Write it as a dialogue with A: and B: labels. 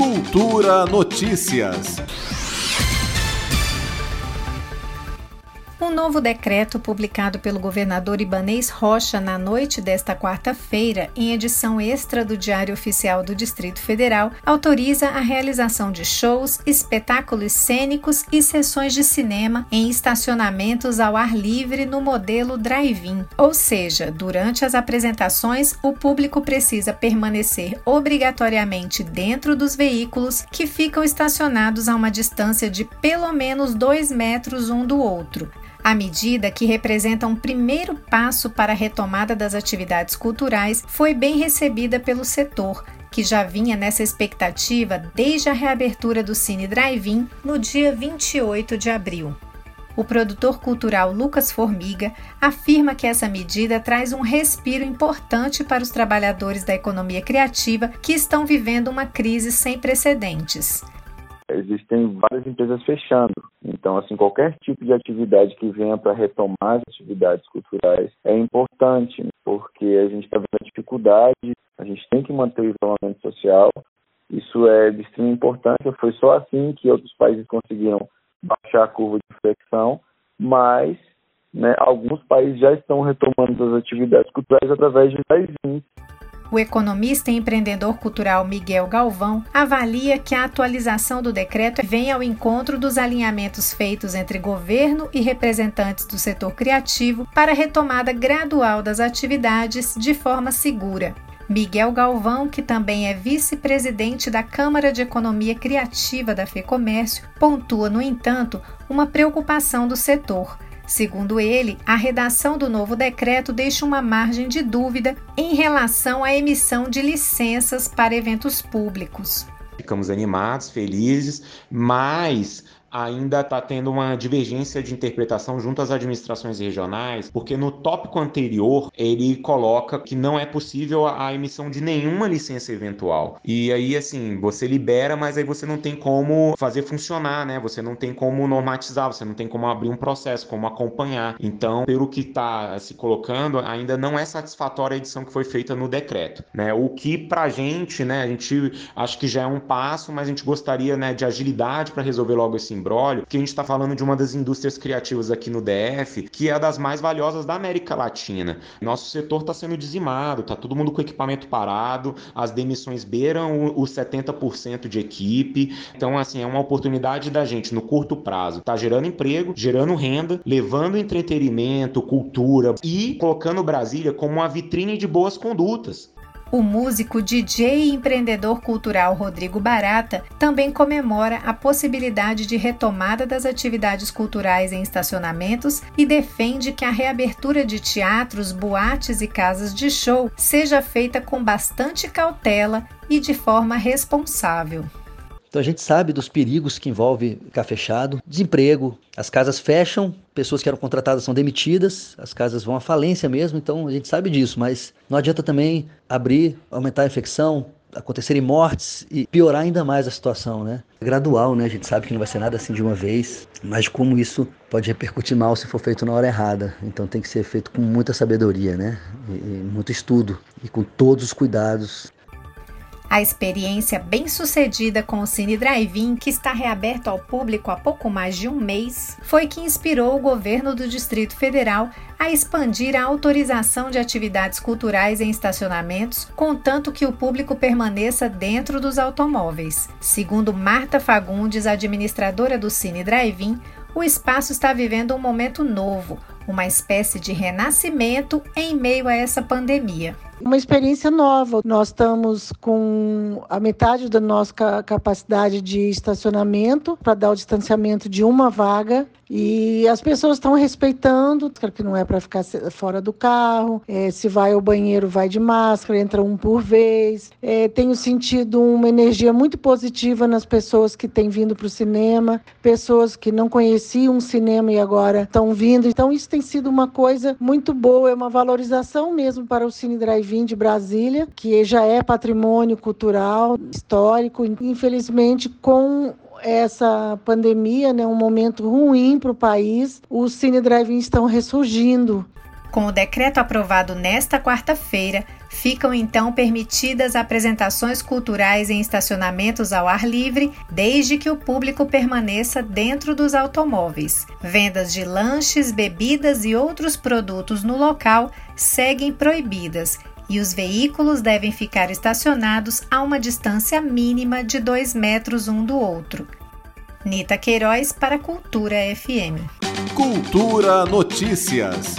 A: Cultura Notícias.
B: Um novo decreto publicado pelo governador Ibanês Rocha na noite desta quarta-feira, em edição extra do Diário Oficial do Distrito Federal, autoriza a realização de shows, espetáculos cênicos e sessões de cinema em estacionamentos ao ar livre no modelo drive-in. Ou seja, durante as apresentações, o público precisa permanecer obrigatoriamente dentro dos veículos que ficam estacionados a uma distância de pelo menos dois metros um do outro. A medida, que representa um primeiro passo para a retomada das atividades culturais, foi bem recebida pelo setor, que já vinha nessa expectativa desde a reabertura do Cine Drive-In no dia 28 de abril. O produtor cultural Lucas Formiga afirma que essa medida traz um respiro importante para os trabalhadores da economia criativa que estão vivendo uma crise sem precedentes
C: existem várias empresas fechando. Então, assim, qualquer tipo de atividade que venha para retomar as atividades culturais é importante, porque a gente está vendo dificuldade, a gente tem que manter o isolamento social. Isso é de extrema importância. Foi só assim que outros países conseguiram baixar a curva de infecção, mas né, alguns países já estão retomando as atividades culturais através de drive
B: o economista e empreendedor cultural Miguel Galvão avalia que a atualização do decreto vem ao encontro dos alinhamentos feitos entre governo e representantes do setor criativo para a retomada gradual das atividades de forma segura. Miguel Galvão, que também é vice-presidente da Câmara de Economia Criativa da FEComércio, pontua, no entanto, uma preocupação do setor Segundo ele, a redação do novo decreto deixa uma margem de dúvida em relação à emissão de licenças para eventos públicos.
D: Ficamos animados, felizes, mas ainda está tendo uma divergência de interpretação junto às administrações regionais, porque no tópico anterior ele coloca que não é possível a emissão de nenhuma licença eventual. E aí, assim, você libera, mas aí você não tem como fazer funcionar, né? Você não tem como normatizar, você não tem como abrir um processo, como acompanhar. Então, pelo que está se colocando, ainda não é satisfatória a edição que foi feita no decreto, né? O que pra gente, né, a gente acho que já é um passo, mas a gente gostaria, né, de agilidade para resolver logo esse imbróglio, que a gente está falando de uma das indústrias criativas aqui no DF, que é das mais valiosas da América Latina. Nosso setor está sendo dizimado, tá todo mundo com equipamento parado, as demissões beiram os 70% de equipe. Então, assim, é uma oportunidade da gente, no curto prazo, tá gerando emprego, gerando renda, levando entretenimento, cultura e colocando Brasília como uma vitrine de boas condutas.
B: O músico, DJ e empreendedor cultural Rodrigo Barata também comemora a possibilidade de retomada das atividades culturais em estacionamentos e defende que a reabertura de teatros, boates e casas de show seja feita com bastante cautela e de forma responsável.
E: Então a gente sabe dos perigos que envolve ficar fechado, desemprego, as casas fecham, pessoas que eram contratadas são demitidas, as casas vão à falência mesmo, então a gente sabe disso, mas não adianta também abrir, aumentar a infecção, acontecerem mortes e piorar ainda mais a situação, né? É gradual, né? A gente sabe que não vai ser nada assim de uma vez, mas como isso pode repercutir mal se for feito na hora errada. Então tem que ser feito com muita sabedoria, né? E, e muito estudo e com todos os cuidados
B: a experiência bem-sucedida com o Cine Drive-In, que está reaberto ao público há pouco mais de um mês, foi que inspirou o governo do Distrito Federal a expandir a autorização de atividades culturais em estacionamentos, contanto que o público permaneça dentro dos automóveis. Segundo Marta Fagundes, administradora do Cine Drive-In, o espaço está vivendo um momento novo, uma espécie de renascimento em meio a essa pandemia
F: uma experiência nova. Nós estamos com a metade da nossa capacidade de estacionamento para dar o distanciamento de uma vaga e as pessoas estão respeitando, que não é para ficar fora do carro, é, se vai ao banheiro, vai de máscara, entra um por vez. É, tenho sentido uma energia muito positiva nas pessoas que têm vindo para o cinema, pessoas que não conheciam o cinema e agora estão vindo. Então, isso tem sido uma coisa muito boa, é uma valorização mesmo para o Cine Drive-In de Brasília, que já é patrimônio cultural, histórico. Infelizmente, com essa pandemia, né, um momento ruim para o país, os cine drive estão ressurgindo.
B: Com o decreto aprovado nesta quarta-feira, Ficam então permitidas apresentações culturais em estacionamentos ao ar livre, desde que o público permaneça dentro dos automóveis. Vendas de lanches, bebidas e outros produtos no local seguem proibidas e os veículos devem ficar estacionados a uma distância mínima de 2 metros um do outro. Nita Queiroz para Cultura FM.
A: Cultura Notícias.